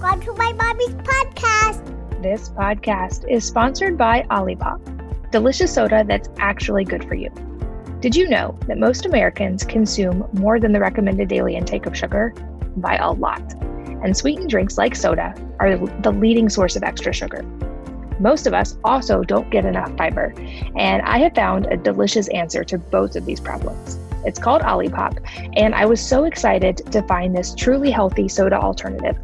Welcome to my mommy's podcast. This podcast is sponsored by Olipop, delicious soda that's actually good for you. Did you know that most Americans consume more than the recommended daily intake of sugar? By a lot. And sweetened drinks like soda are the leading source of extra sugar. Most of us also don't get enough fiber, and I have found a delicious answer to both of these problems. It's called Olipop, and I was so excited to find this truly healthy soda alternative.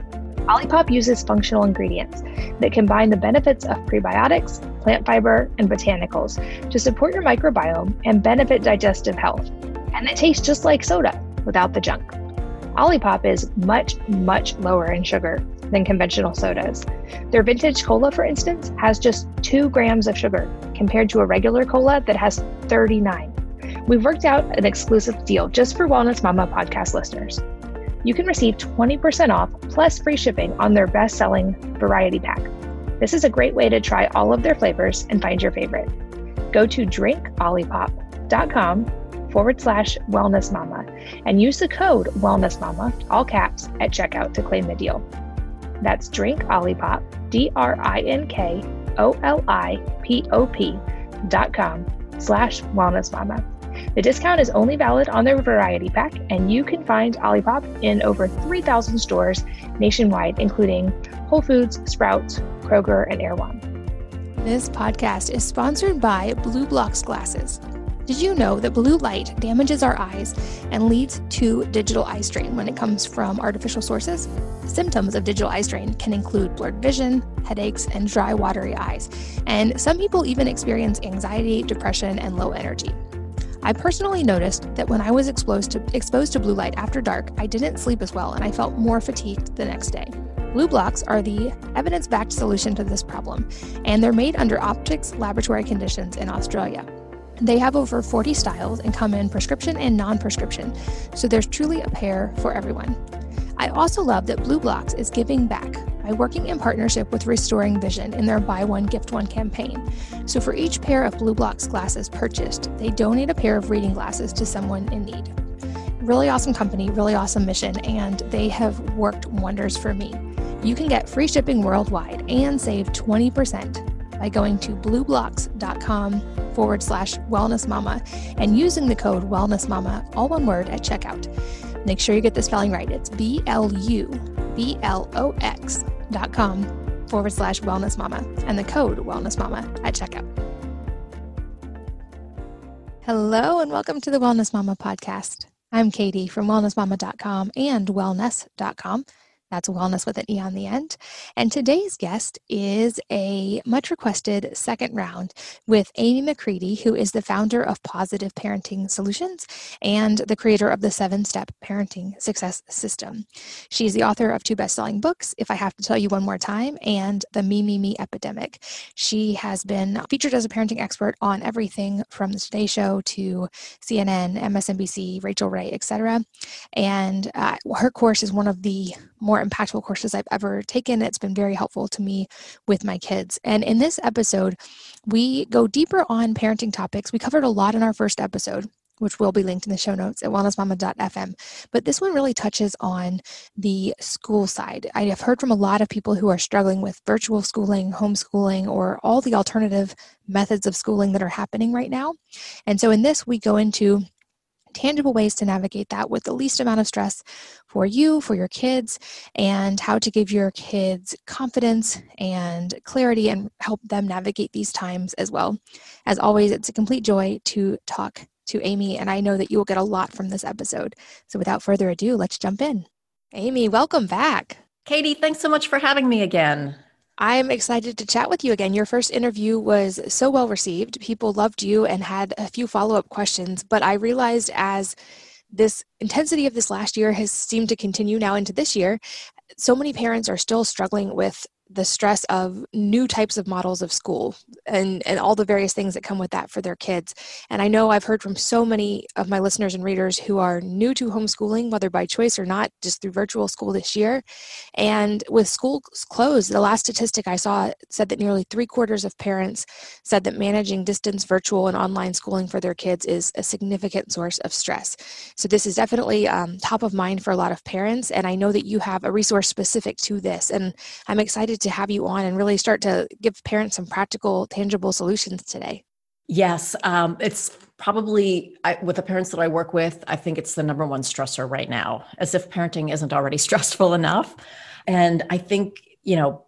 Olipop uses functional ingredients that combine the benefits of prebiotics, plant fiber, and botanicals to support your microbiome and benefit digestive health. And it tastes just like soda without the junk. Olipop is much, much lower in sugar than conventional sodas. Their vintage cola, for instance, has just 2 grams of sugar compared to a regular cola that has 39. We've worked out an exclusive deal just for Wellness Mama podcast listeners. You can receive 20% off plus free shipping on their best selling variety pack. This is a great way to try all of their flavors and find your favorite. Go to drinkolipop.com forward slash wellness mama and use the code wellness mama, all caps, at checkout to claim the deal. That's drink D R I N K O L I P O P dot com slash wellness mama. The discount is only valid on their variety pack, and you can find Olipop in over 3,000 stores nationwide, including Whole Foods, Sprouts, Kroger, and Erewhon. This podcast is sponsored by BlueBlox Glasses. Did you know that blue light damages our eyes and leads to digital eye strain when it comes from artificial sources? Symptoms of digital eye strain can include blurred vision, headaches, and dry, watery eyes. And some people even experience anxiety, depression, and low energy. I personally noticed that when I was exposed to, exposed to blue light after dark, I didn't sleep as well and I felt more fatigued the next day. BlueBlox are the evidence backed solution to this problem, and they're made under optics laboratory conditions in Australia. They have over 40 styles and come in prescription and non prescription, so there's truly a pair for everyone. I also love that BlueBlox is giving back by working in partnership with Restoring Vision in their Buy One Gift One campaign. So for each pair of BlueBlox glasses purchased, they donate a pair of reading glasses to someone in need. Really awesome company, really awesome mission, and they have worked wonders for me. You can get free shipping worldwide and save 20% by going to blueblox.com forward slash wellness mama and using the code wellness mama, all one word, at checkout. Make sure you get the spelling right. It's B L U B L O X dot com forward slash wellness mama and the code wellness mama at checkout. Hello and welcome to the Wellness Mama podcast. I'm Katie from wellnessmama.com and wellnesse.com. That's wellness with an E on the end. And today's guest is a much requested second round with Amy McCready, who is the founder of Positive Parenting Solutions and the creator of the seven step parenting success system. She's the author of two best selling books, If I Have to Tell You One More Time, and The Me, Me, Me Epidemic. She has been featured as a parenting expert on everything from The Today Show to CNN, MSNBC, Rachael Ray, etc. And uh, her course is one of the more impactful courses I've ever taken. It's been very helpful to me with my kids. And in this episode, we go deeper on parenting topics. We covered a lot in our first episode which will be linked in the show notes at wellnessmama.fm. But this one really touches on the school side. I have heard from a lot of people who are struggling with virtual schooling, homeschooling, or all the alternative methods of schooling that are happening right now. And so in this, we go into tangible ways to navigate that with the least amount of stress for you, for your kids, and how to give your kids confidence and clarity and help them navigate these times as well. As always, it's a complete joy to talk to Amy, and I know that you will get a lot from this episode. So without further ado, let's jump in. Amy, welcome back. Katie, thanks so much for having me again. I'm excited to chat with you again. Your first interview was so well received. People loved you and had a few follow up questions. But I realized as this intensity of this last year has seemed to continue now into this year, so many parents are still struggling with the stress of new types of models of school and, and all the various things that come with that for their kids. And I know I've heard from so many of my listeners and readers who are new to homeschooling, whether by choice or not, just through virtual school this year. And with schools closed, the last statistic I saw said that nearly three quarters of parents said that managing distance virtual and online schooling for their kids is a significant source of stress. So this is definitely um, top of mind for a lot of parents. And I know that you have a resource specific to this. And I'm excited excited to have you on and really start to give parents some practical, tangible solutions today. Yes, um, it's probably I, with the parents that I work with, I think it's the number one stressor right now, as if parenting isn't already stressful enough. And I think, you know,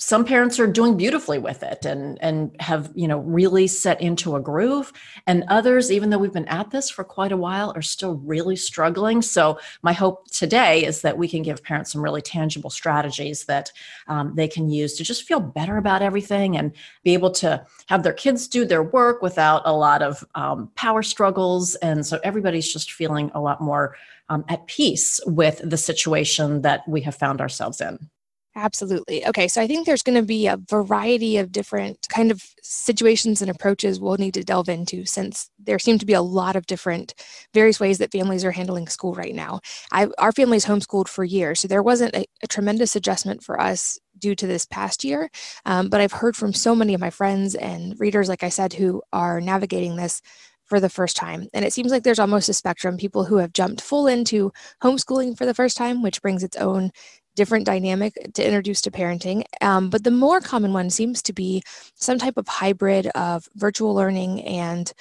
some parents are doing beautifully with it and and have you know really set into a groove. And others even though we've been at this for quite a while are still really struggling. So my hope today is that we can give parents some really tangible strategies that um, they can use to just feel better about everything and be able to have their kids do their work without a lot of um, power struggles. And so everybody's just feeling a lot more um, at peace with the situation that we have found ourselves in Absolutely. Okay, so I think there's going to be a variety of different kind of situations and approaches we'll need to delve into since there seem to be a lot of different various ways that families are handling school right now. I, our family's homeschooled for years, so there wasn't a, a tremendous adjustment for us due to this past year. Um, but I've heard from so many of my friends and readers, like I said, who are navigating this for the first time. And it seems like there's almost a spectrum people who have jumped full into homeschooling for the first time, which brings its own different dynamic to introduce to parenting. Um, but the more common one seems to be some type of hybrid of virtual learning and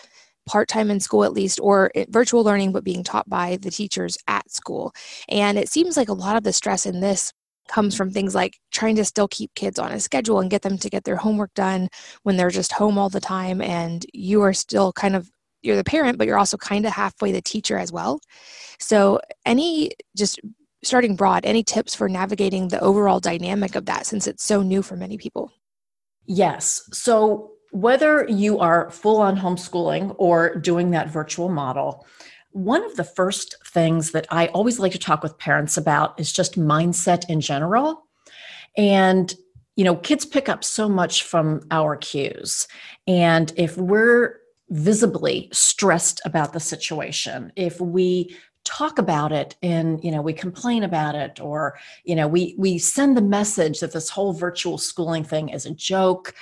part time in school at least, or virtual learning but being taught by the teachers at school. And it seems like a lot of the stress in this comes from things like trying to still keep kids on a schedule and get them to get their homework done when they're just home all the time and you are still kind of you're the parent but you're also kind of halfway the teacher as well so any just starting broad, any tips for navigating the overall dynamic of that since it's so new for many people? Yes. So, whether you are full on homeschooling or doing that virtual model, one of the first things that I always like to talk with parents about is just mindset in general. And, you know, kids pick up so much from our cues. And if we're visibly stressed about the situation, if we talk about it and you know we complain about it or you know we we send the message that this whole virtual schooling thing is a joke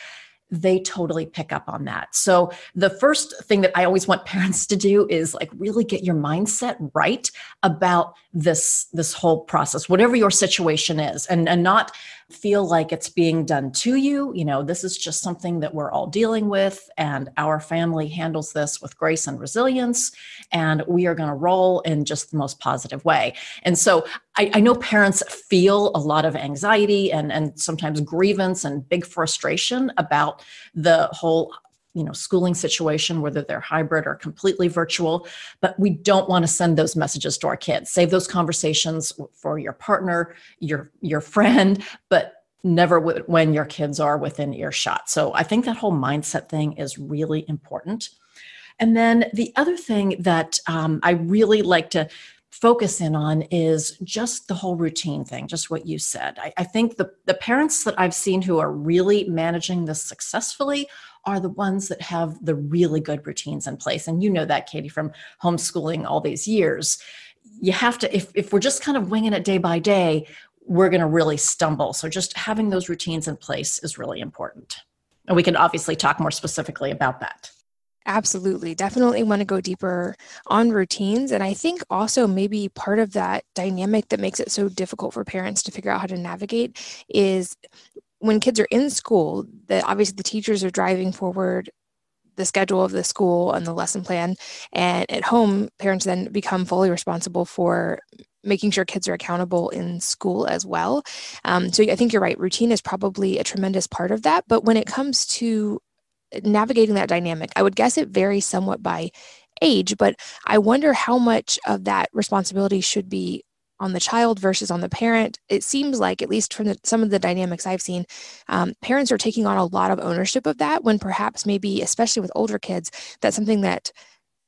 they totally pick up on that. So the first thing that I always want parents to do is like really get your mindset right about this this whole process whatever your situation is and and not feel like it's being done to you. You know, this is just something that we're all dealing with, and our family handles this with grace and resilience. And we are going to roll in just the most positive way. And so I, I know parents feel a lot of anxiety and, and sometimes grievance and big frustration about the whole you know schooling situation whether they're hybrid or completely virtual but we don't want to send those messages to our kids. Save those conversations for your partner your your friend but never when your kids are within earshot. So i think that whole mindset thing is really important. And then the other thing that um, i really like to focus in on is just the whole routine thing, just what you said. I, I, think the, the parents that I've seen who are really managing this successfully are the ones that have the really good routines in place. And you know that, Katie, from homeschooling all these years. You have to, if, if we're just kind of winging it day by day, we're going to really stumble. So just having those routines in place is really important. And we can obviously talk more specifically about that. Absolutely. Definitely want to go deeper on routines. And I think also maybe part of that dynamic that makes it so difficult for parents to figure out how to navigate is when kids are in school, that obviously the teachers are driving forward the schedule of the school and the lesson plan. And at home, parents then become fully responsible for making sure kids are accountable in school as well. Um, so I think you're right. Routine is probably a tremendous part of that. But when it comes to navigating that dynamic, I would guess it varies somewhat by age, but I wonder how much of that responsibility should be on the child versus on the parent. It seems like at least from the, some of the dynamics i've seen um, parents are taking on a lot of ownership of that when perhaps maybe especially with older kids that's something that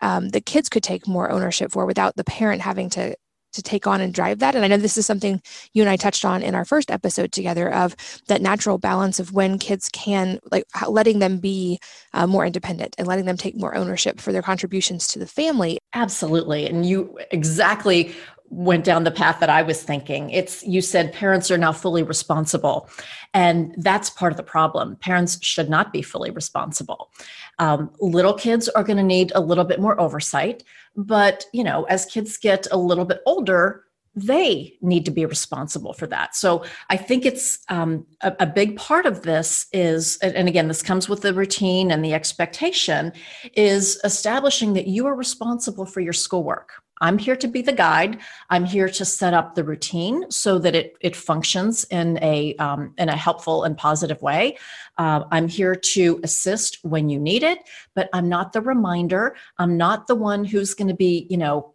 um, the kids could take more ownership for without the parent having to to take on and drive that. And i know this is something you and i touched on in our first episode together of that natural balance of when kids can like letting them be uh, more independent and letting them take more ownership for their contributions to the family. Absolutely. And you exactly went down the path that I was thinking. It's you said parents are now fully responsible, and that's part of the problem. Parents should not be fully responsible. Um, little kids are going to need a little bit more oversight, but you know, as kids get a little bit older, they need to be responsible for that. So I think it's um, a, a, big part of this is, and again, this comes with the routine and the expectation, is establishing that you are responsible for your schoolwork. I'm here to be the guide. I'm here to set up the routine so that it it functions in a um, in a helpful and positive way. Uh, I'm here to assist when you need it, but I'm not the reminder. I'm not the one who's going to be you know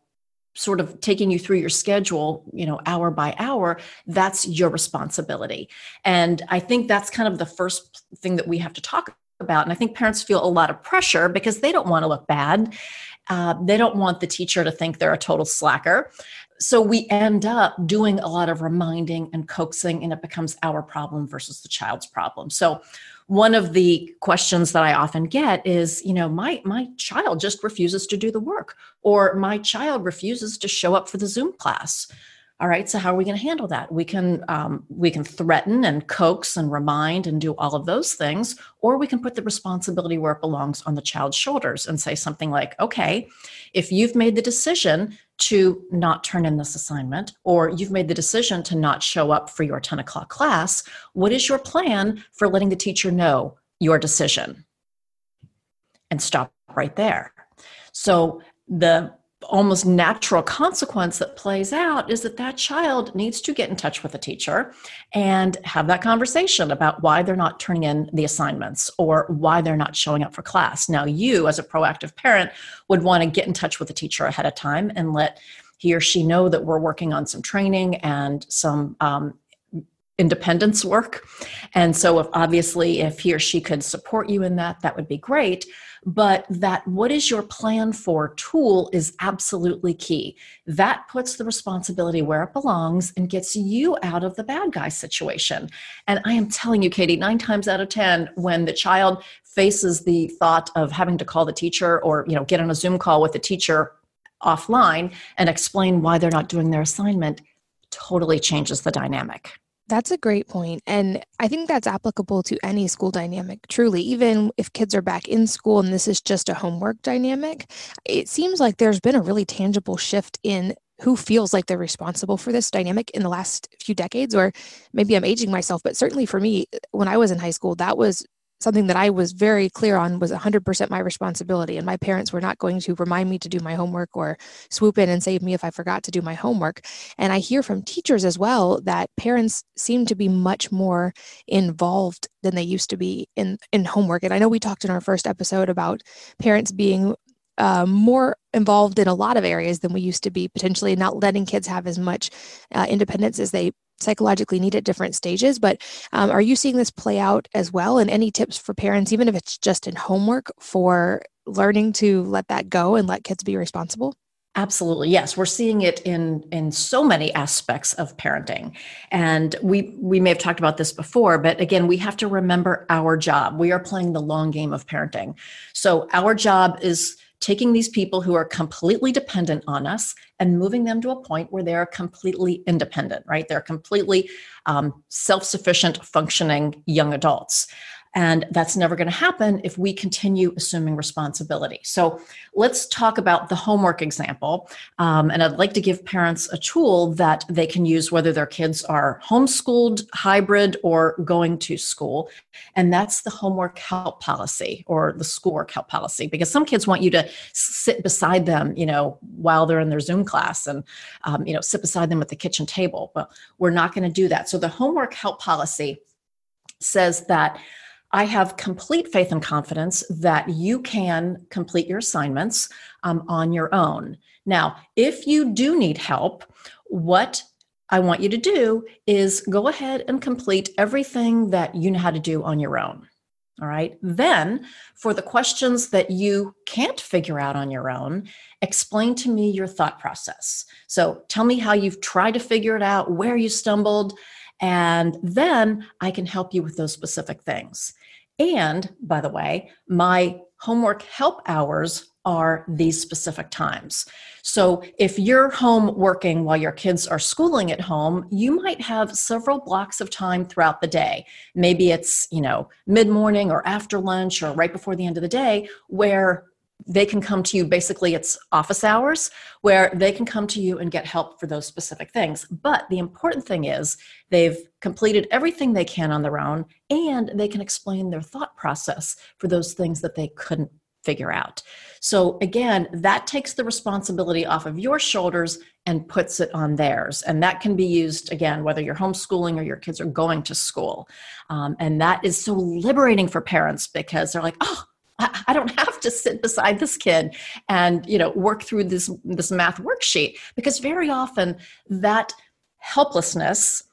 sort of taking you through your schedule you know hour by hour that's your responsibility and i think that's kind of the first thing that we have to talk about and i think parents feel a lot of pressure because they don't want to look bad uh, they don't want the teacher to think they're a total slacker. So we end up doing a lot of reminding and coaxing, and it becomes our problem versus the child's problem. So one of the questions that I often get is, you know, my my child just refuses to do the work, or my child refuses to show up for the Zoom class all right so how are we going to handle that? We can um, we can threaten and coax and remind and do all of those things or we can put the responsibility where it belongs on the child's shoulders and say something like okay if you've made the decision to not turn in this assignment or you've made the decision to not show up for your 10 o'clock class what is your plan for letting the teacher know your decision? And stop right there. So the almost natural consequence that plays out is that that child needs to get in touch with the teacher and have that conversation about why they're not turning in the assignments or why they're not showing up for class. Now, you, as a proactive parent, would want to get in touch with the teacher ahead of time and let he or she know that we're working on some training and some um, independence work. And so, if obviously, if he or she could support you in that, that would be great but that what is your plan for tool is absolutely key. That puts the responsibility where it belongs and gets you out of the bad guy situation. And I am telling you, Katie, nine times out of 10, when the child faces the thought of having to call the teacher or, you know, get on a Zoom call with the teacher offline and explain why they're not doing their assignment, totally changes the dynamic. That's a great point. And I think that's applicable to any school dynamic, truly. Even if kids are back in school and this is just a homework dynamic, it seems like there's been a really tangible shift in who feels like they're responsible for this dynamic in the last few decades. Or maybe I'm aging myself, but certainly for me, when I was in high school, that was something that I was very clear on was 100% my responsibility. And my parents were not going to remind me to do my homework or swoop in and save me if I forgot to do my homework. And I hear from teachers as well that parents seem to be much more involved than they used to be in, in homework. And I know we talked in our first episode about parents being uh, more involved in a lot of areas than we used to be, potentially not letting kids have as much uh, independence as they psychologically need at different stages. But um, are you seeing this play out as well? And any tips for parents, even if it's just in homework, for learning to let that go and let kids be responsible? Absolutely. Yes, we're seeing it in in so many aspects of parenting. And we we may have talked about this before, but again, we have to remember our job. We are playing the long game of parenting. So our job is taking these people who are completely dependent on us and moving them to a point where they're completely independent, right? They're completely um, self sufficient, functioning young adults. And that's never going to happen if we continue assuming responsibility. So let's talk about the homework example. Um, and I'd like to give parents a tool that they can use whether their kids are homeschooled, hybrid, or going to school. And that's the homework help policy or the schoolwork help policy. Because some kids want you to sit beside them, you know, while they're in their Zoom class and, um, you know, sit beside them at the kitchen table. Well, we're not going to do that. So the homework help policy says that I have complete faith and confidence that you can complete your assignments um, on your own. Now, if you do need help, what I want you to do is go ahead and complete everything that you know how to do on your own. All right. Then, for the questions that you can't figure out on your own, explain to me your thought process. So, tell me how you've tried to figure it out, where you stumbled, and then I can help you with those specific things. And by the way, my homework help hours are these specific times. So if you're home working while your kids are schooling at home, you might have several blocks of time throughout the day. Maybe it's, you know, mid-morning or after lunch or right before the end of the day where they can come to you basically it's office hours where they can come to you and get help for those specific things but the important thing is they've completed everything they can on their own and they can explain their thought process for those things that they couldn't figure out. So again, that takes the responsibility off of your shoulders and puts it on theirs. And that can be used again, whether you're homeschooling or your kids are going to school. Um, and that is so liberating for parents because they're like, oh, I don't have to sit beside this kid and you know work through this this math worksheet because very often that helplessness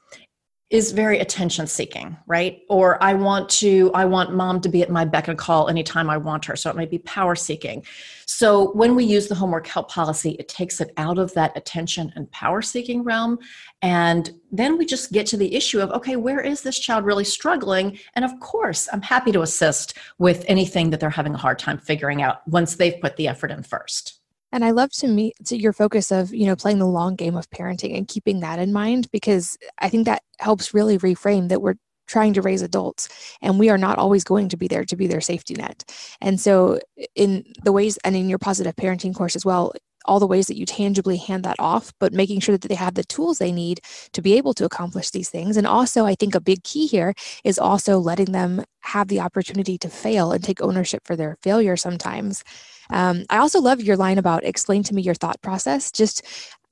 is very attention seeking right? Or i want to i want mom to be at my beck and call anytime i want her so it might be power seeking. So when we use the homework help policy it takes it out of that attention and power seeking realm and then we just get to the issue of okay where is this child really struggling? And of course i'm happy to assist with anything that they're having a hard time figuring out once they've put the effort in first and I love to meet to your focus of, you know, playing the long game of parenting and keeping that in mind because I think that helps really reframe that we're trying to raise adults and we are not always going to be there to be their safety net. And so in the ways and in your positive parenting course as well, all the ways that you tangibly hand that off, but making sure that they have the tools they need to be able to accomplish these things. And also, I think a big key here is also letting them have the opportunity to fail and take ownership for their failure sometimes. Um, I also love your line about explain to me your thought process. Just,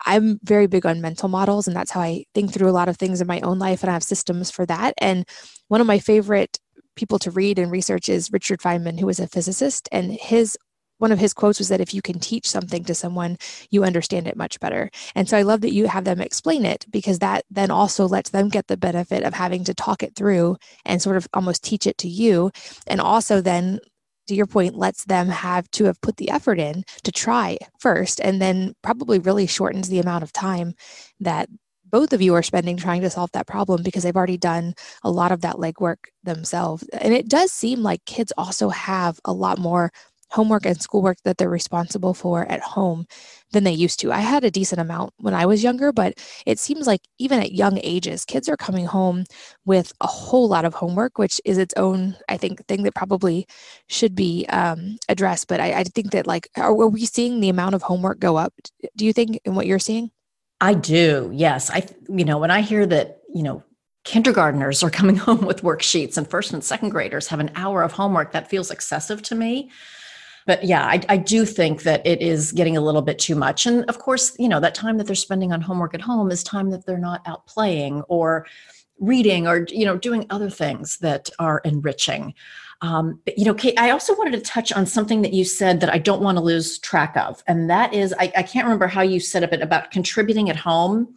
I'm very big on mental models, and that's how I think through a lot of things in my own life, and I have systems for that. And one of my favorite people to read and research is Richard Feynman, who is a physicist, and his one of his quotes was that if you can teach something to someone, you understand it much better. And so I love that you have them explain it because that then also lets them get the benefit of having to talk it through and sort of almost teach it to you. And also then to your point, lets them have to have put the effort in to try first, and then probably really shortens the amount of time that both of you are spending trying to solve that problem because they've already done a lot of that legwork themselves. And it does seem like kids also have a lot more homework and schoolwork that they're responsible for at home than they used to. I had a decent amount when I was younger, but it seems like even at young ages, kids are coming home with a whole lot of homework, which is its own, I think, thing that probably should be um, addressed. But I, I think that, like, are, are we seeing the amount of homework go up? Do you think in what you're seeing? I do. Yes. I, you know, when I hear that, you know, kindergarteners are coming home with worksheets and first and second graders have an hour of homework, that feels excessive to me but yeah I, I, do think that it is getting a little bit too much. And of course you know that time that they're spending on homework at home is time that they're not out playing or reading or you know doing other things that are enriching. Um, but you know kate i also wanted to touch on something that you said that i don't want to lose track of and that is I, I can't remember how you set up it about contributing at home.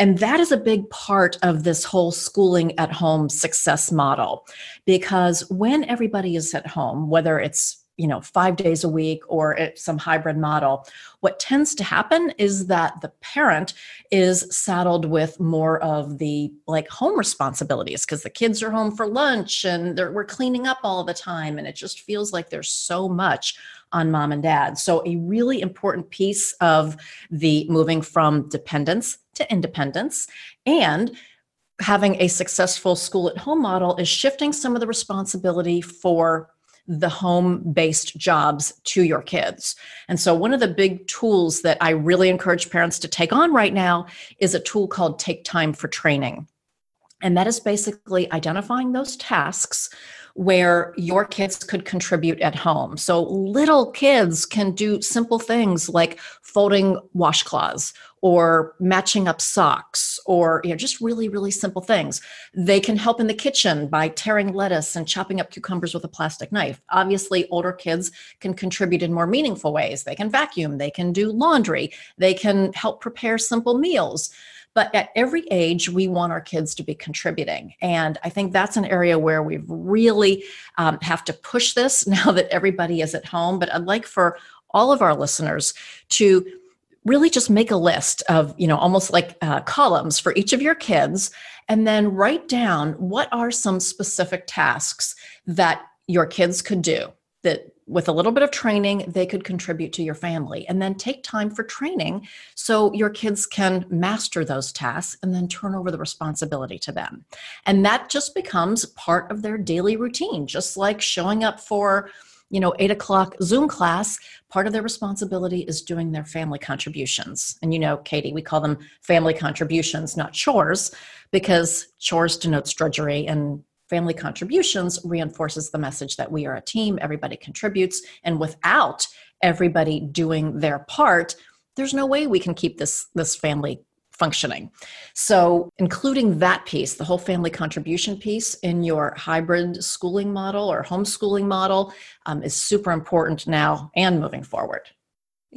And that is a big part of this whole schooling at home success model because when everybody is at home whether it's you know five days a week or some hybrid model. What tends to happen is that the parent is saddled with more of the like home responsibilities because the kids are home for lunch and we're cleaning up all the time and it just feels like there's so much on mom and dad. So a really important piece of the moving from dependence to independence and having a successful school at home model is shifting some of the responsibility for the home based jobs to your kids. And so, one of the big tools that I really encourage parents to take on right now is a tool called Take Time for Training. And that is basically identifying those tasks where your kids could contribute at home. So little kids can do simple things like folding washcloths or matching up socks or you know just really really simple things. They can help in the kitchen by tearing lettuce and chopping up cucumbers with a plastic knife. Obviously older kids can contribute in more meaningful ways. They can vacuum, they can do laundry, they can help prepare simple meals. But at every age, we want our kids to be contributing. And I think that's an area where we really um, have to push this now that everybody is at home. But I'd like for all of our listeners to really just make a list of you know almost like uh, columns for each of your kids and then write down what are some specific tasks that your kids could do that with a little bit of training they could contribute to your family. And then take time for training so your kids can master those tasks and then turn over the responsibility to them. And that just becomes part of their daily routine. Just like showing up for you know, eight o'clock Zoom class, part of their responsibility is doing their family contributions. And you know, Katie, we call them family contributions, not chores, because chores denotes drudgery and family contributions reinforces the message that we are a team, everybody contributes. And without everybody doing their part, there's no way we can keep this, this family functioning. So, including that piece, the whole family contribution piece in your hybrid schooling model or homeschooling model um, is super important now and moving forward.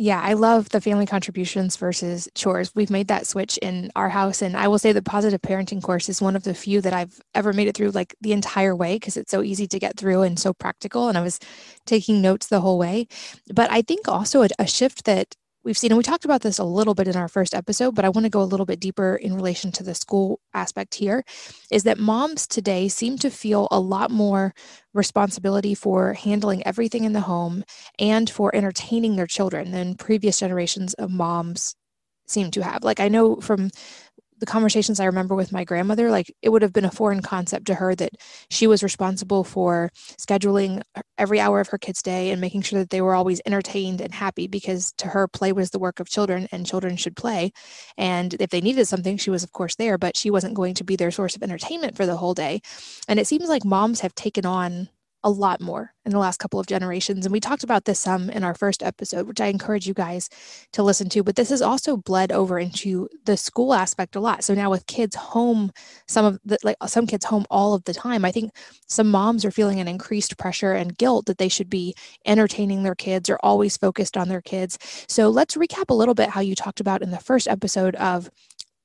Yeah, I love the family contributions versus chores. We've made that switch in our house. And I will say the positive parenting course is one of the few that I've ever made it through like the entire way because it's so easy to get through and so practical. And I was taking notes the whole way. But I think also a, a shift that we've seen, and we talked about this a little bit in our first episode, but I want to go a little bit deeper in relation to the school aspect here, is that moms today seem to feel a lot more responsibility for handling everything in the home and for entertaining their children than previous generations of moms seem to have. Like I know from the conversations I remember with my grandmother, like it would have been a foreign concept to her that she was responsible for scheduling every hour of her kids' day and making sure that they were always entertained and happy because to her, play was the work of children and children should play. And if they needed something, she was, of course, there, but she wasn't going to be their source of entertainment for the whole day. And it seems like moms have taken on a lot more in the last couple of generations. And we talked about this some in our first episode, which I encourage you guys to listen to. But this has also bled over into the school aspect a lot. So now with kids home, some of the like some kids home all of the time, I think some moms are feeling an increased pressure and guilt that they should be entertaining their kids or always focused on their kids. So let's recap a little bit how you talked about in the first episode of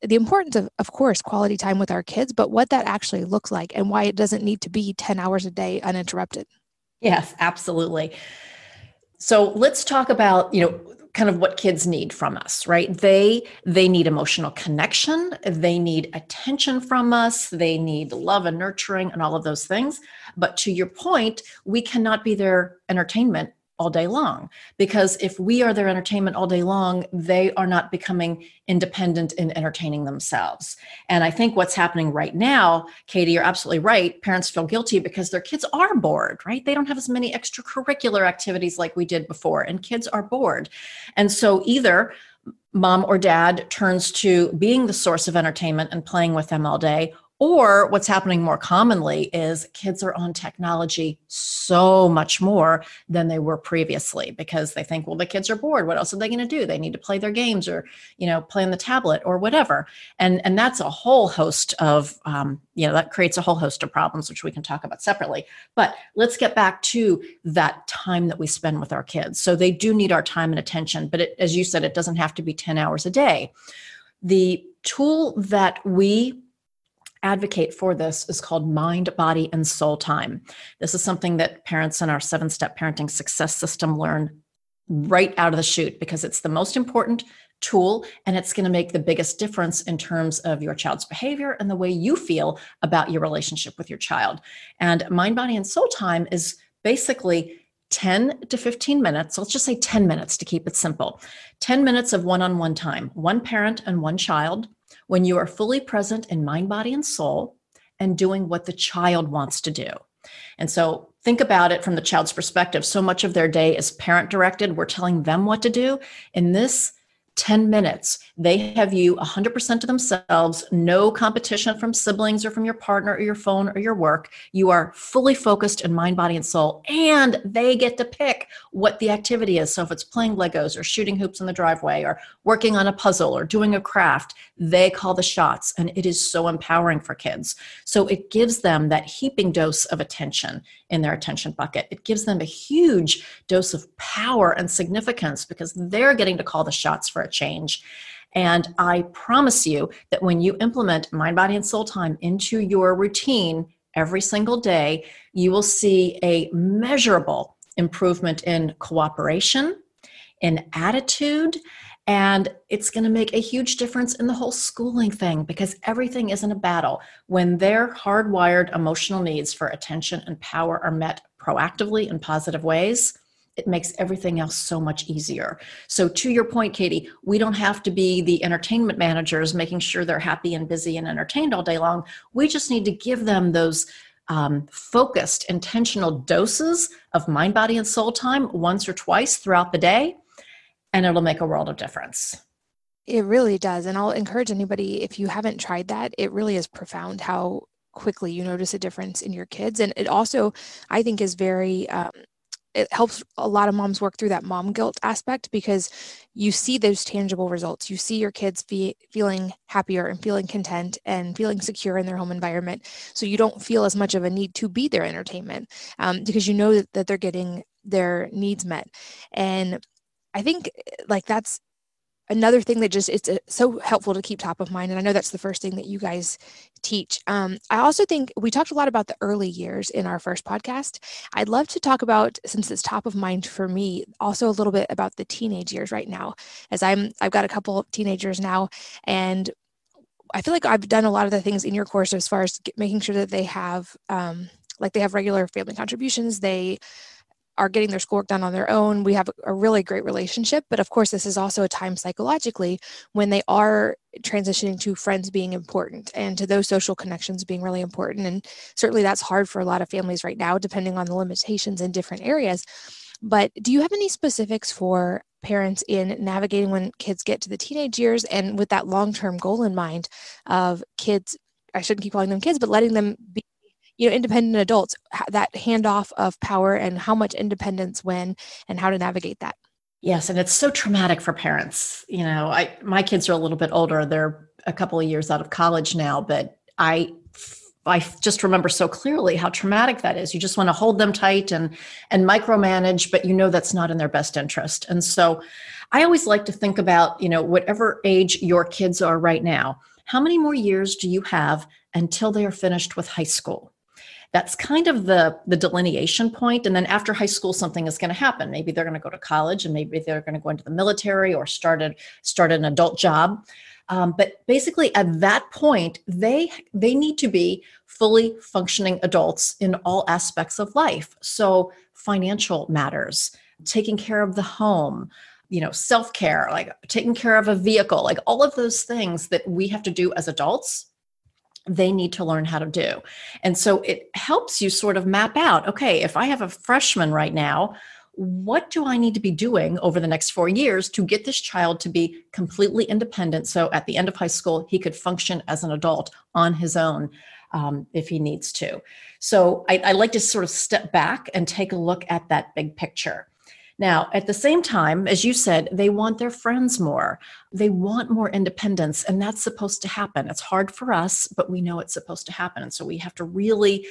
the importance of, of course, quality time with our kids, but what that actually looks like and why it doesn't need to be 10 hours a day uninterrupted. Yes, absolutely. So let's talk about, you know, kind of what kids need from us right they they need emotional connection they need attention from us they need love and nurturing and all of those things but to your point we cannot be their entertainment all day long. Because if we are their entertainment all day long they are not becoming independent in entertaining themselves. And i think what's happening right now katie you're absolutely right parents feel guilty because their kids are bored right? They don't have as many extracurricular activities like we did before and kids are bored. And so either mom or dad turns to being the source of entertainment and playing with them all day or what's happening more commonly is kids are on technology so much more than they were previously because they think, well, the kids are bored. What else are they going to do? They need to play their games or, you know, play on the tablet or whatever. And and that's a whole host of, um, you know, that creates a whole host of problems, which we can talk about separately. But let's get back to that time that we spend with our kids. So they do need our time and attention, but it, as you said, it doesn't have to be ten hours a day. The tool that we advocate for this is called mind, body, and soul time. This is something that parents in our seven step parenting success system learn right out of the chute because it's the most important tool and it's going to make the biggest difference in terms of your child's behavior and the way you feel about your relationship with your child. And mind, body, and soul time is basically 10 to 15 minutes. Let's just say 10 minutes to keep it simple. 10 minutes of one on one time, one parent and one child when you are fully present in mind, body, and soul and doing what the child wants to do. And so think about it from the child's perspective. So much of their day is parent directed. We're telling them what to do. In this 10 minutes. They have you 100% to themselves, no competition from siblings or from your partner or your phone or your work. You are fully focused in mind, body, and soul, and they get to pick what the activity is. So if it's playing Legos or shooting hoops in the driveway or working on a puzzle or doing a craft, they call the shots, and it is so empowering for kids. So it gives them that heaping dose of attention in their attention bucket. It gives them a huge dose of power and significance because they're getting to call the shots for a change. And I promise you that when you implement mind, body, and soul time into your routine every single day, you will see a measurable improvement in cooperation, in attitude, and it's going to make a huge difference in the whole schooling thing because everything isn't a battle. When their hardwired emotional needs for attention and power are met proactively in positive ways, it makes everything else so much easier. So, to your point, Katie, we don't have to be the entertainment managers making sure they're happy and busy and entertained all day long. We just need to give them those um, focused, intentional doses of mind, body, and soul time once or twice throughout the day, and it'll make a world of difference. It really does. And I'll encourage anybody, if you haven't tried that, it really is profound how quickly you notice a difference in your kids. And it also, I think, is very um, it helps a lot of moms work through that mom guilt aspect because you see those tangible results. You see your kids be, feeling happier and feeling content and feeling secure in their home environment. So you don't feel as much of a need to be their entertainment um, because you know that, that they're getting their needs met. And I think like that's another thing that just it's uh, so helpful to keep top of mind and i know that's the first thing that you guys teach. Um, i also think we talked a lot about the early years in our first podcast. I'd love to talk about since it's top of mind for me also a little bit about the teenage years right now as i'm i've got a couple teenagers now and i feel like i've done a lot of the things in your course as far as making sure that they have um, like they have regular family contributions they are getting their schoolwork done on their own. We have a really great relationship. But of course, this is also a time psychologically when they are transitioning to friends being important and to those social connections being really important. And certainly that's hard for a lot of families right now, depending on the limitations in different areas. But do you have any specifics for parents in navigating when kids get to the teenage years and with that long term goal in mind of kids? I shouldn't keep calling them kids, but letting them be you know independent adults that handoff of power and how much independence when and how to navigate that yes and it's so traumatic for parents you know i my kids are a little bit older they're a couple of years out of college now but i I just remember so clearly how traumatic that is. You just want to hold them tight and and micromanage, but you know that's not in their best interest. And so I always like to think about, you know, whatever age your kids are right now, how many more years do you have until they are finished with high school? That's kind of the the delineation point. And then after high school something is going to happen. Maybe they're going to go to college and maybe they're going to go into the military or start a, start an adult job. Um, but basically at that point they they need to be fully functioning adults in all aspects of life. So financial matters taking care of the home you know self-care like taking care of a vehicle like all of those things that we have to do as adults they need to learn how to do. And so it helps you sort of map out okay, if I have a freshman right now, what do I need to be doing over the next four years to get this child to be completely independent? So at the end of high school, he could function as an adult on his own um, if he needs to. So I, I like to sort of step back and take a look at that big picture. Now, at the same time, as you said, they want their friends more. They want more independence, and that's supposed to happen. It's hard for us, but we know it's supposed to happen. And so we have to really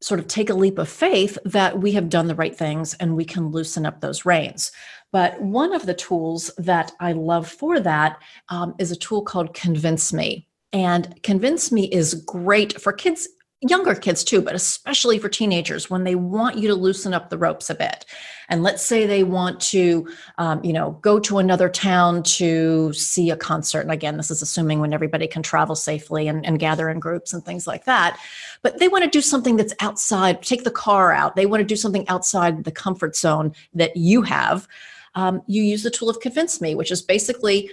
sort of take a leap of faith that we have done the right things and we can loosen up those reins. But one of the tools that I love for that um, is a tool called Convince Me. And Convince Me is great for kids younger kids too, but especially for teenagers when they want you to loosen up the ropes a bit. And let's say they want to, um, you know, go to another town to see a concert. And again, this is assuming when everybody can travel safely and, and gather in groups and things like that. But they want to do something that's outside, take the car out. They want to do something outside the comfort zone that you have. Um, you use the tool of Convince Me, which is basically,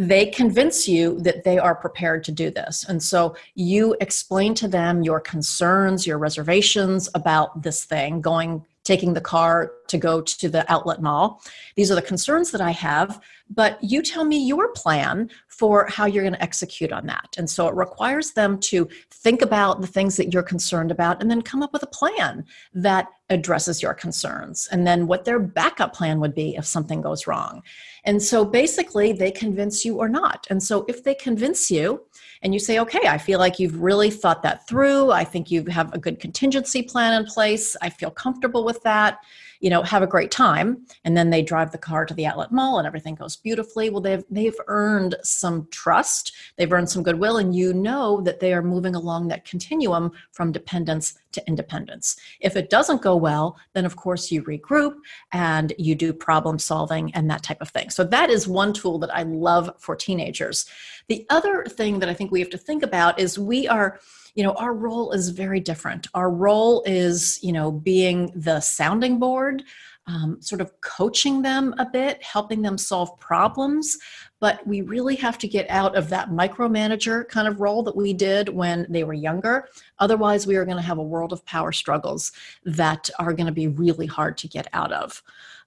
they convince you that they are prepared to do this. And so you explain to them your concerns, your reservations about this thing, going, taking the car to go to the outlet mall. These are the concerns that I have, but you tell me your plan for how you're going to execute on that. And so it requires them to think about the things that you're concerned about and then come up with a plan that addresses your concerns and then what their backup plan would be if something goes wrong. And so basically, they convince you or not. And so if they convince you and you say, okay, I feel like you've really thought that through, I think you have a good contingency plan in place, I feel comfortable with that, you know, have a great time. And then they drive the car to the outlet mall and everything goes beautifully. Well, they've they've earned some trust, they've earned some goodwill, and you know that they are moving along that continuum from dependence to independence. If it doesn't go well, then of course you regroup and you do problem solving and that type of thing. So that is one tool that I love for teenagers. The other thing that I think we have to think about is we are you know our role is very different our role is you know being the sounding board um, sort of coaching them a bit helping them solve problems. But we really have to get out of that micromanager kind of role that we did when they were younger. Otherwise we are going to have a world of power struggles that are going to be really hard to get out of.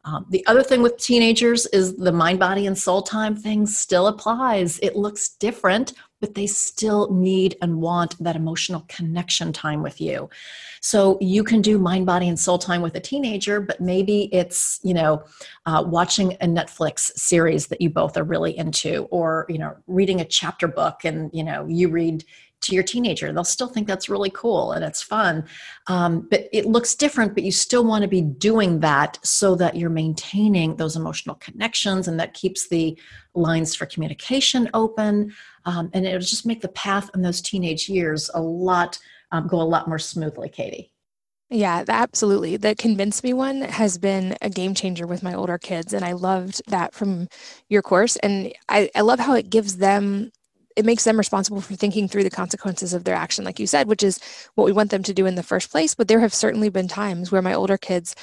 Um, the other thing with teenagers is the mind, body, and soul time thing still applies. It looks different, but they still need and want that emotional connection time with you. So you can do mind, body, and soul time with a teenager, but maybe it's, you know, uh, watching a Netflix series that you both are really into, or, you know, reading a chapter book and, you know, you read to your teenager. They'll still think that's really cool and it's fun. Um, but it looks different, but you still want to be doing that so that you're maintaining those emotional connections and that keeps the lines for communication open. Um, and it'll just make the path in those teenage years a lot, um, go a lot more smoothly, Katie. Yeah, absolutely. The convince me one has been a game changer with my older kids. And I loved that from your course. And I, I love how it gives them it makes them responsible for thinking through the consequences of their action, like you said, which is what we want them to do in the first place. But there have certainly been times where my older kids,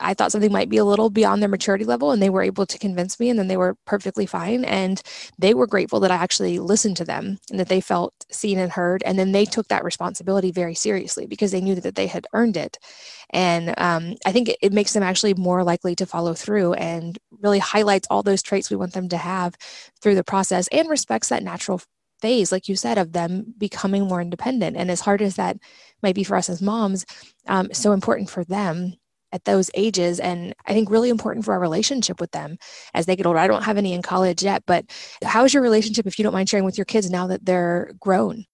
I thought something might be a little beyond their maturity level, and they were able to convince me, and then they were perfectly fine. And they were grateful that I actually listened to them and that they felt seen and heard. And then they took that responsibility very seriously because they knew that they had earned it. And um, I think it, it makes them actually more likely to follow through and really highlights all those traits we want them to have through the process and respects that natural phase, like you said, of them becoming more independent. And as hard as that might be for us as moms, um, so important for them at those ages and i think really important for our relationship with them as they get older i don't have any in college yet but how's your relationship if you don't mind sharing with your kids now that they're grown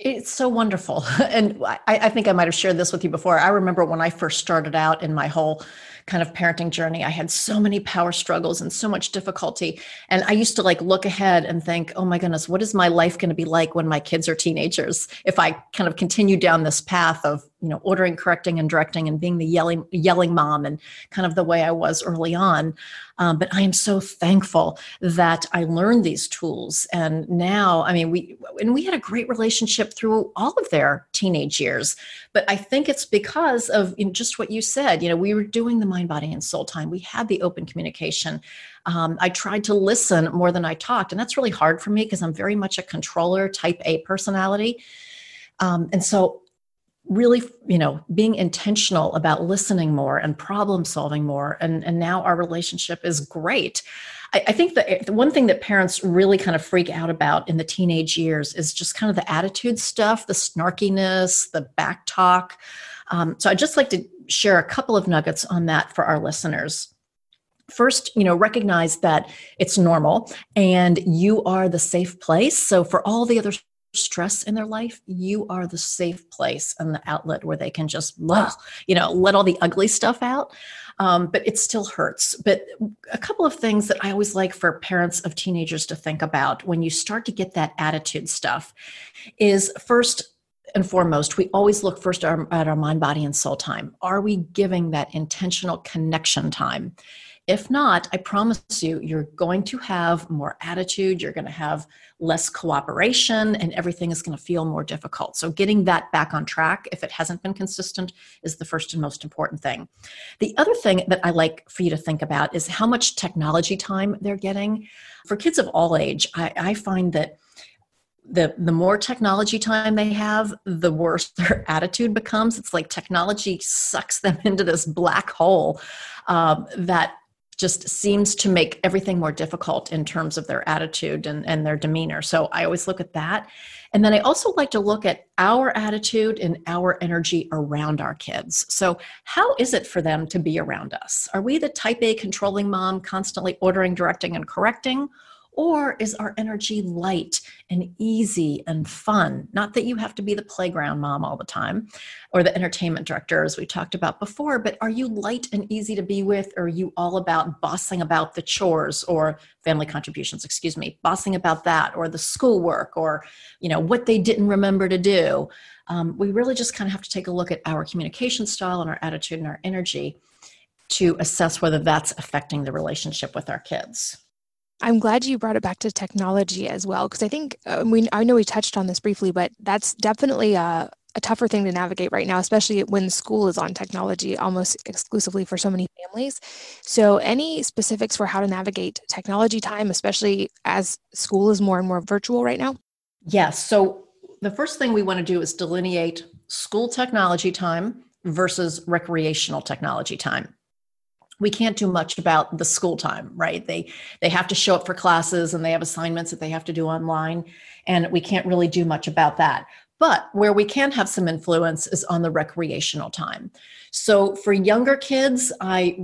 it's so wonderful. And I, I, think I might have shared this with you before. I remember when I first started out in my whole kind of parenting journey, I had so many power struggles and so much difficulty. And I used to like look ahead and think, oh my goodness, what is my life going to be like when my kids are teenagers? If I kind of continue down this path of you know ordering correcting and directing and being the yelling yelling mom and kind of the way i was early on um, but i am so thankful that i learned these tools and now i mean we and we had a great relationship through all of their teenage years but i think it's because of you know, just what you said you know we were doing the mind body and soul time we had the open communication um, I tried to listen more than I talked. And that's really hard for me because I'm very much a controller type A personality. Um, and so really you know being intentional about listening more and problem solving more. And and now our relationship is great. I, I think that the one thing that parents really kind of freak out about in the teenage years is just kind of the attitude stuff the snarkiness the back talk. Um, so i'd just like to share a couple of nuggets on that for our listeners. First you know recognize that it's normal and you are the safe place. So for all the other stress in their life, you are the safe place and the outlet where they can just, you know, let all the ugly stuff out. Um, but it still hurts. But a couple of things that I always like for parents of teenagers to think about when you start to get that attitude stuff is first and foremost, we always look first at our, at our mind, body, and soul time. Are we giving that intentional connection time? If not, I promise you, you're going to have more attitude, you're going to have less cooperation, and everything is going to feel more difficult. So, getting that back on track, if it hasn't been consistent, is the first and most important thing. The other thing that I like for you to think about is how much technology time they're getting. For kids of all age, I, I find that the the more technology time they have the worse their attitude becomes it's like technology sucks them into this black hole um, that just seems to make everything more difficult in terms of their attitude and, and their demeanor. So I always look at that. And then I also like to look at our attitude and our energy around our kids. So, how is it for them to be around us? Are we the type A controlling mom, constantly ordering, directing, and correcting? Or is our energy light and easy and fun? Not that you have to be the playground mom all the time or the entertainment director, as we talked about before, but are you light and easy to be with? Or are you all about bossing about the chores or family contributions, excuse me, bossing about that or the schoolwork or, you know, what they didn't remember to do? Um, we really just kind of have to take a look at our communication style and our attitude and our energy to assess whether that's affecting the relationship with our kids. I'm glad you brought it back to technology as well, because I think uh, we, I know we touched on this briefly, but that's definitely a, a tougher thing to navigate right now, especially when school is on technology almost exclusively for so many families. So, any specifics for how to navigate technology time, especially as school is more and more virtual right now? Yes. So, the first thing we want to do is delineate school technology time versus recreational technology time we can't do much about the school time right? They they have to show up for classes and they have assignments that they have to do online and we can't really do much about that. But where we can have some influence is on the recreational time. So for younger kids i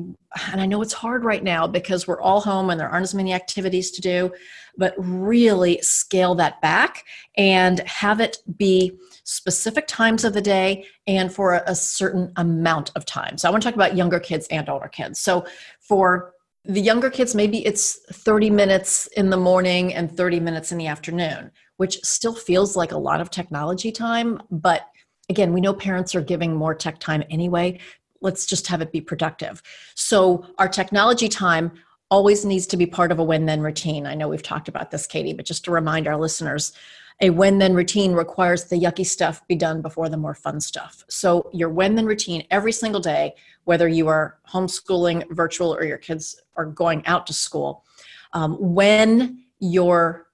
and i know it's hard right now because we're all home and there aren't as many activities to do but really scale that back and have it be specific times of the day and for a, certain amount of time. So I want to talk about younger kids and older kids. So for the younger kids, maybe it's 30 minutes in the morning and 30 minutes in the afternoon, which still feels like a lot of technology time. But again, we know parents are giving more tech time anyway. Let's just have it be productive. So, our technology time always needs to be part of a when then routine. I know we've talked about this, Katie, but just to remind our listeners, a when then routine requires the yucky stuff be done before the more fun stuff. So, your when then routine every single day, whether you are homeschooling, virtual, or your kids are going out to school, um, when your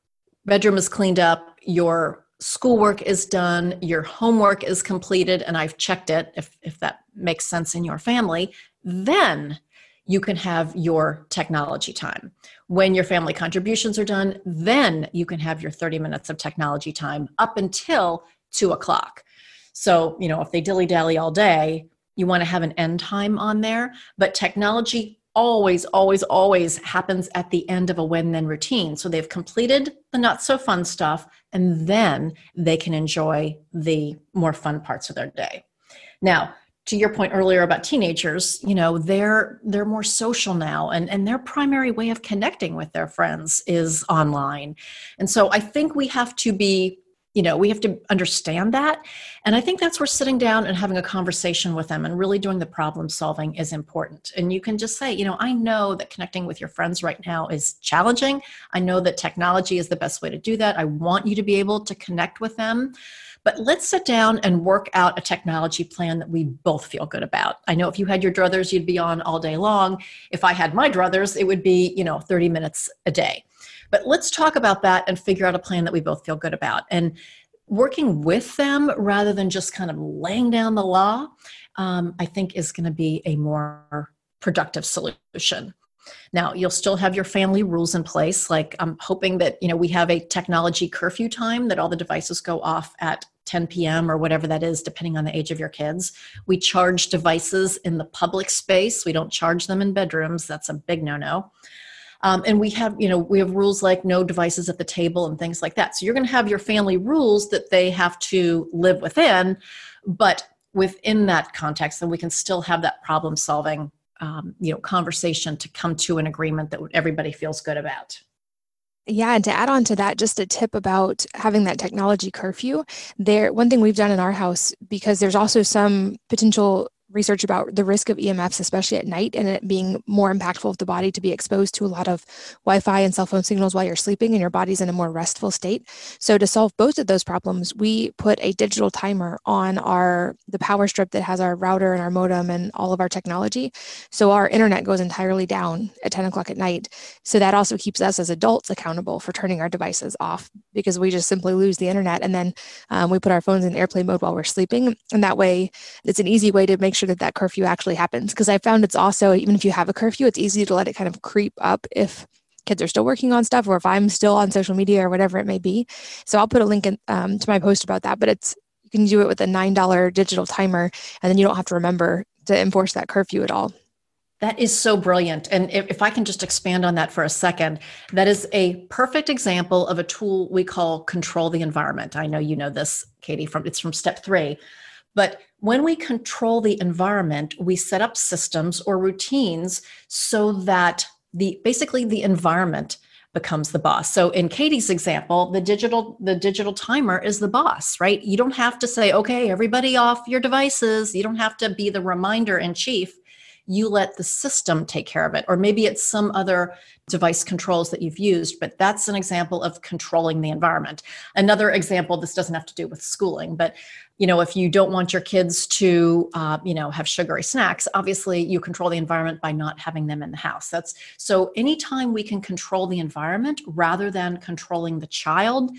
bedroom is cleaned up, your schoolwork is done, your homework is completed, and I've checked it if, if that makes sense in your family, then you can have your technology time. When your family contributions are done, then you can have your 30 minutes of technology time up until two o'clock. So, you know, if they dilly dally all day, you want to have an end time on there. But technology always, always, always happens at the end of a when then routine. So they've completed the not so fun stuff, and then they can enjoy the more fun parts of their day. Now, to your point earlier about teenagers you know they're they're more social now and and their primary way of connecting with their friends is online. And so i think we have to be you know we have to understand that and i think that's where sitting down and having a conversation with them and really doing the problem solving is important and you can just say you know i know that connecting with your friends right now is challenging i know that technology is the best way to do that i want you to be able to connect with them but let's sit down and work out a technology plan that we both feel good about. I know if you had your druthers, you'd be on all day long. If I had my druthers, it would be, you know, 30 minutes a day. But let's talk about that and figure out a plan that we both feel good about. And working with them rather than just kind of laying down the law, um, I think is going to be a more productive solution. Now, you'll still have your family rules in place. Like I'm hoping that, you know, we have a technology curfew time that all the devices go off at 10 p.m. or whatever that is, depending on the age of your kids. We charge devices in the public space. We don't charge them in bedrooms. That's a big no-no. Um, and we have, you know, we have rules like no devices at the table and things like that. So you're going to have your family rules that they have to live within, but within that context, then we can still have that problem solving, um, you know, conversation to come to an agreement that everybody feels good about. Yeah, and to add on to that, just a tip about having that technology curfew. There, one thing we've done in our house because there's also some potential research about the risk of EMFs, especially at night, and it being more impactful of the body to be exposed to a lot of Wi Fi and cell phone signals while you're sleeping and your body's in a more restful state. So, to solve both of those problems, we put a digital timer on our the power strip that has our router and our modem and all of our technology. So, our internet goes entirely down at 10 o'clock at night. So, that also keeps us as adults accountable for turning our devices off because we just simply lose the internet and then um, we put our phones in airplane mode while we're sleeping. And that way, it's an easy way to make sure that that curfew actually happens. Because I found it's also, even if you have a curfew, it's easy to let it kind of creep up if kids are still working on stuff or if I'm still on social media or whatever it may be. So I'll put a link in, um, to my post about that. But it's, you can do it with a $9 digital timer and then you don't have to remember to enforce that curfew at all. That is so brilliant. And if, I can just expand on that for a second, that is a perfect example of a tool we call control the environment. I know you know this, Katie, from it's from step three. But when we control the environment, we set up systems or routines so that the basically the environment becomes the boss. So in Katie's example, the digital the digital timer is the boss, right? You don't have to say, "Okay, everybody off your devices." You don't have to be the reminder in chief you let the system take care of it. Or maybe it's some other device controls that you've used, but that's an example of controlling the environment. Another example, this doesn't have to do with schooling, but you know, if you don't want your kids to, uh, you know, have sugary snacks, obviously you control the environment by not having them in the house. That's so anytime we can control the environment rather than controlling the child,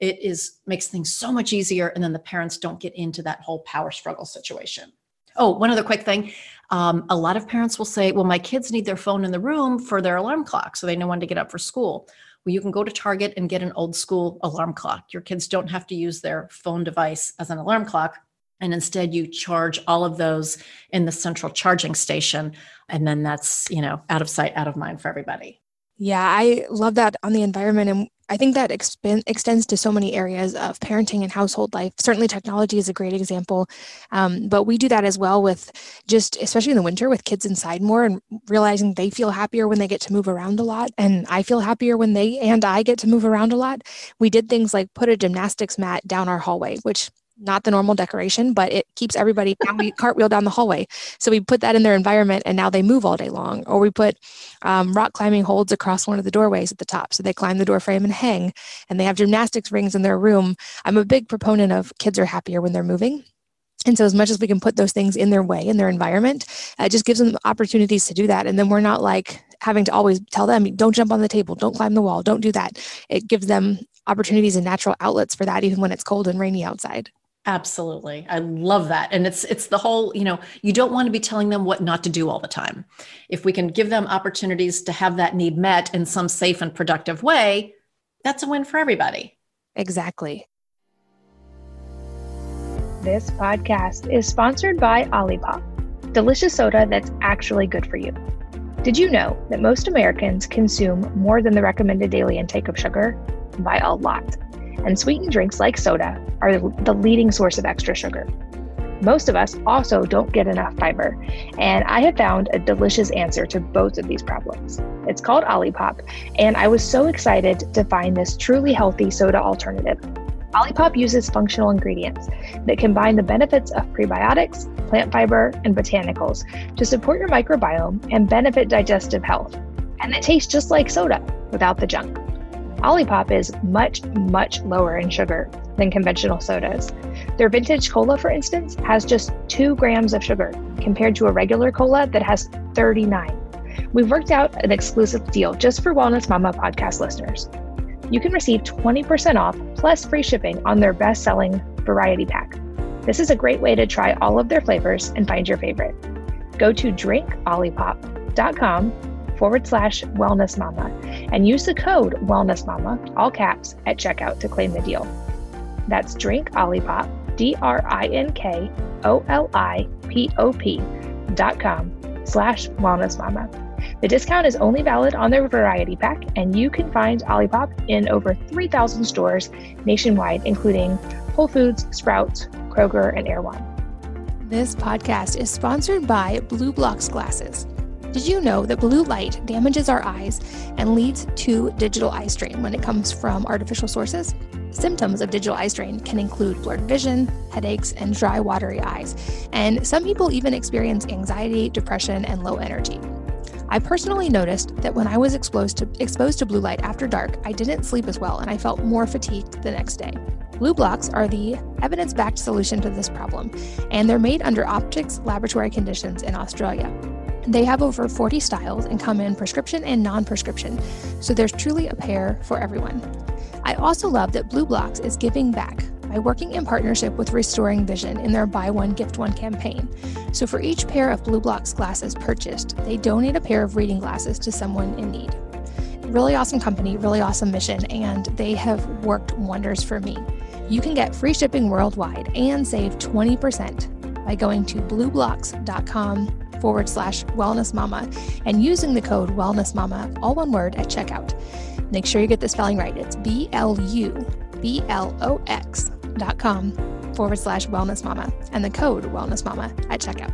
it is makes things so much easier and then the parents don't get into that whole power struggle situation Oh, one other quick thing. Um, a lot of parents will say, well, my kids need their phone in the room for their alarm clock so they know when to get up for school. You can go to Target and get an old school alarm clock. Your kids don't have to use their phone device as an alarm clock. And instead, you charge all of those in the central charging station. And then that's, you know, out of sight, out of mind for everybody. Yeah, I love that on the environment. And I think that extends to so many areas of parenting and household life. Certainly, technology is a great example, um, but we do that as well with just, especially in the winter, with kids inside more and realizing they feel happier when they get to move around a lot. And I feel happier when they and I get to move around a lot. We did things like put a gymnastics mat down our hallway, which not the normal decoration, but it keeps everybody now we cartwheel down the hallway. So we put that in their environment and now they move all day long. Or we put um, rock climbing holds across one of the doorways at the top. So they climb the door frame and hang and they have gymnastics rings in their room. I'm a big proponent of kids are happier when they're moving. And so, as much as we can put those things in their way, in their environment, it just gives them opportunities to do that. And then we're not like having to always tell them, don't jump on the table, don't climb the wall, don't do that. It gives them opportunities and natural outlets for that, even when it's cold and rainy outside. Absolutely. I love that. And it's it's the whole, you know, you don't want to be telling them what not to do all the time. If we can give them opportunities to have that need met in some safe and productive way, that's a win for everybody. Exactly. This podcast is sponsored by Olipop, delicious soda that's actually good for you. Did you know that most Americans consume more than the recommended daily intake of sugar? By a lot and sweetened drinks like soda are the leading source of extra sugar. Most of us also don't get enough fiber, and I have found a delicious answer to both of these problems. It's called Olipop, and I was so excited to find this truly healthy soda alternative. Olipop uses functional ingredients that combine the benefits of prebiotics, plant fiber, and botanicals to support your microbiome and benefit digestive health. And it tastes just like soda without the junk. Olipop is much, much lower in sugar than conventional sodas. Their vintage cola, for instance, has just 2 grams of sugar compared to a regular cola that has 39. We've worked out an exclusive deal just for Wellness Mama podcast listeners. You can receive 20% off plus free shipping on their best selling variety pack. This is a great way to try all of their flavors and find your favorite. Go to drinkolipop.com forward slash wellness mama and use the code wellness mama, all caps, at checkout to claim the deal. That's drink Olipop, D R I N K O L I P O P dot com slash wellness mama. The discount is only valid on their variety pack, and you can find Olipop in over 3,000 stores nationwide, including Whole Foods, Sprouts, Kroger, and Erewhon. This podcast is sponsored by BlueBlox Glasses. Did you know that blue light damages our eyes and leads to digital eye strain when it comes from artificial sources? Symptoms of digital eye strain can include blurred vision, headaches, and dry, watery eyes. And some people even experience anxiety, depression, and low energy. I personally noticed that when I was exposed to, exposed to blue light after dark, I didn't sleep as well and I felt more fatigued the next day. BlueBlox are the evidence backed solution to this problem, and they're made under Optics laboratory conditions in Australia. They have over 40 styles and come in prescription and non prescription, so there's truly a pair for everyone. I also love that BlueBlox is giving back by working in partnership with Restoring Vision in their Buy One, Gift One campaign. So for each pair of BlueBlox glasses purchased, they donate a pair of reading glasses to someone in need. Really awesome company, really awesome mission, and they have worked wonders for me. You can get free shipping worldwide and save 20% by going to blueblox.com forward slash wellness mama and using the code wellness mama, all one word, at checkout. Make sure you get the spelling right. It's B L U B L O X dot com forward slash wellness mama and the code wellness mama at checkout.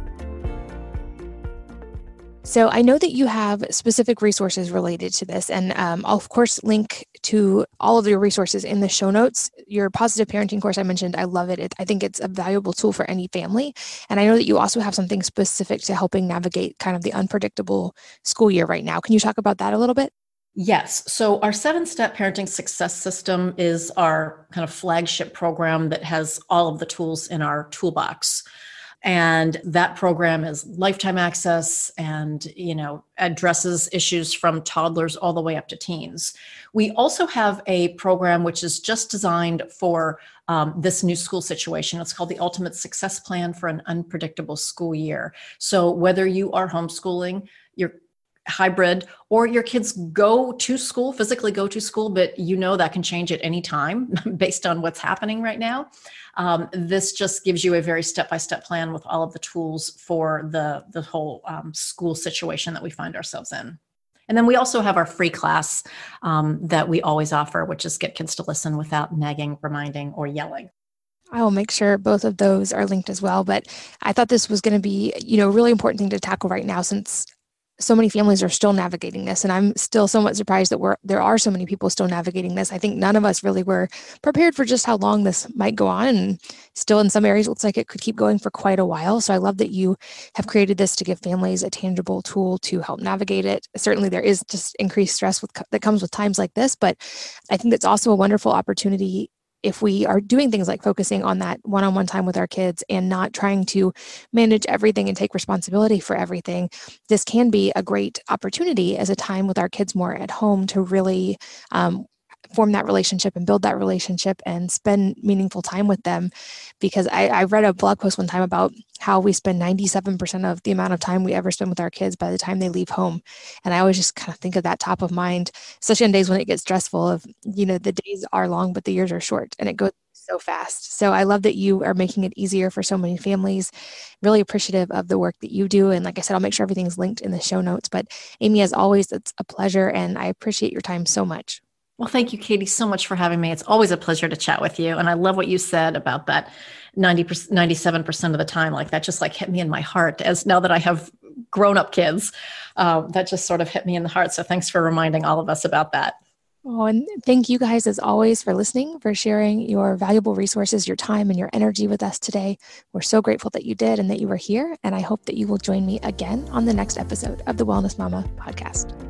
So I know that you have specific resources related to this, and um, I'll of course link to all of your resources in the show notes. Your positive parenting course I mentioned, I love it. it. I think it's a valuable tool for any family, and I know that you also have something specific to helping navigate kind of the unpredictable school year right now. Can you talk about that a little bit? Yes. So, our seven step parenting success system is our kind of flagship program that has all of the tools in our toolbox. And that program is lifetime access and, you know, addresses issues from toddlers all the way up to teens. We also have a program which is just designed for um, this new school situation. It's called the Ultimate Success Plan for an Unpredictable School Year. So, whether you are homeschooling, you're hybrid or your kids go to school physically go to school but you know that can change at any time based on what's happening right now um, this just gives you a very step-by-step plan with all of the tools for the the whole um, school situation that we find ourselves in and then we also have our free class um, that we always offer which is get kids to listen without nagging reminding or yelling I will make sure both of those are linked as well. But I thought this was going to be, you know, a really important thing to tackle right now since so many families are still navigating this and i'm still somewhat surprised that we're there are so many people still navigating this. I think none of us really were prepared for just how long this might go on and still in some areas it looks like it could keep going for quite a while. So i love that you have created this to give families a tangible tool to help navigate it. Certainly there is just increased stress with, that comes with times like this but i think it's also a wonderful opportunity if we are doing things like focusing on that one on one time with our kids and not trying to manage everything and take responsibility for everything, this can be a great opportunity as a time with our kids more at home to really um, form that relationship and build that relationship and spend meaningful time with them. Because I, I read a blog post one time about how we spend 97% of the amount of time we ever spend with our kids by the time they leave home. And I always just kind of think of that top of mind, especially on days when it gets stressful of, you know, the days are long, but the years are short and it goes so fast. So I love that you are making it easier for so many families. Really appreciative of the work that you do. And like I said, I'll make sure everything's linked in the show notes. But Amy, as always, it's a pleasure and I appreciate your time so much. Well, thank you, Katie, so much for having me. It's always a pleasure to chat with you. And I love what you said about that 90 97% of the time. Like that just like hit me in my heart as now that I have grown up kids. Uh, that just sort of hit me in the heart. So thanks for reminding all of us about that. Oh, and thank you guys as always for listening, for sharing your valuable resources, your time, and your energy with us today. We're so grateful that you did and that you were here. And I hope that you will join me again on the next episode of the Wellness Mama podcast.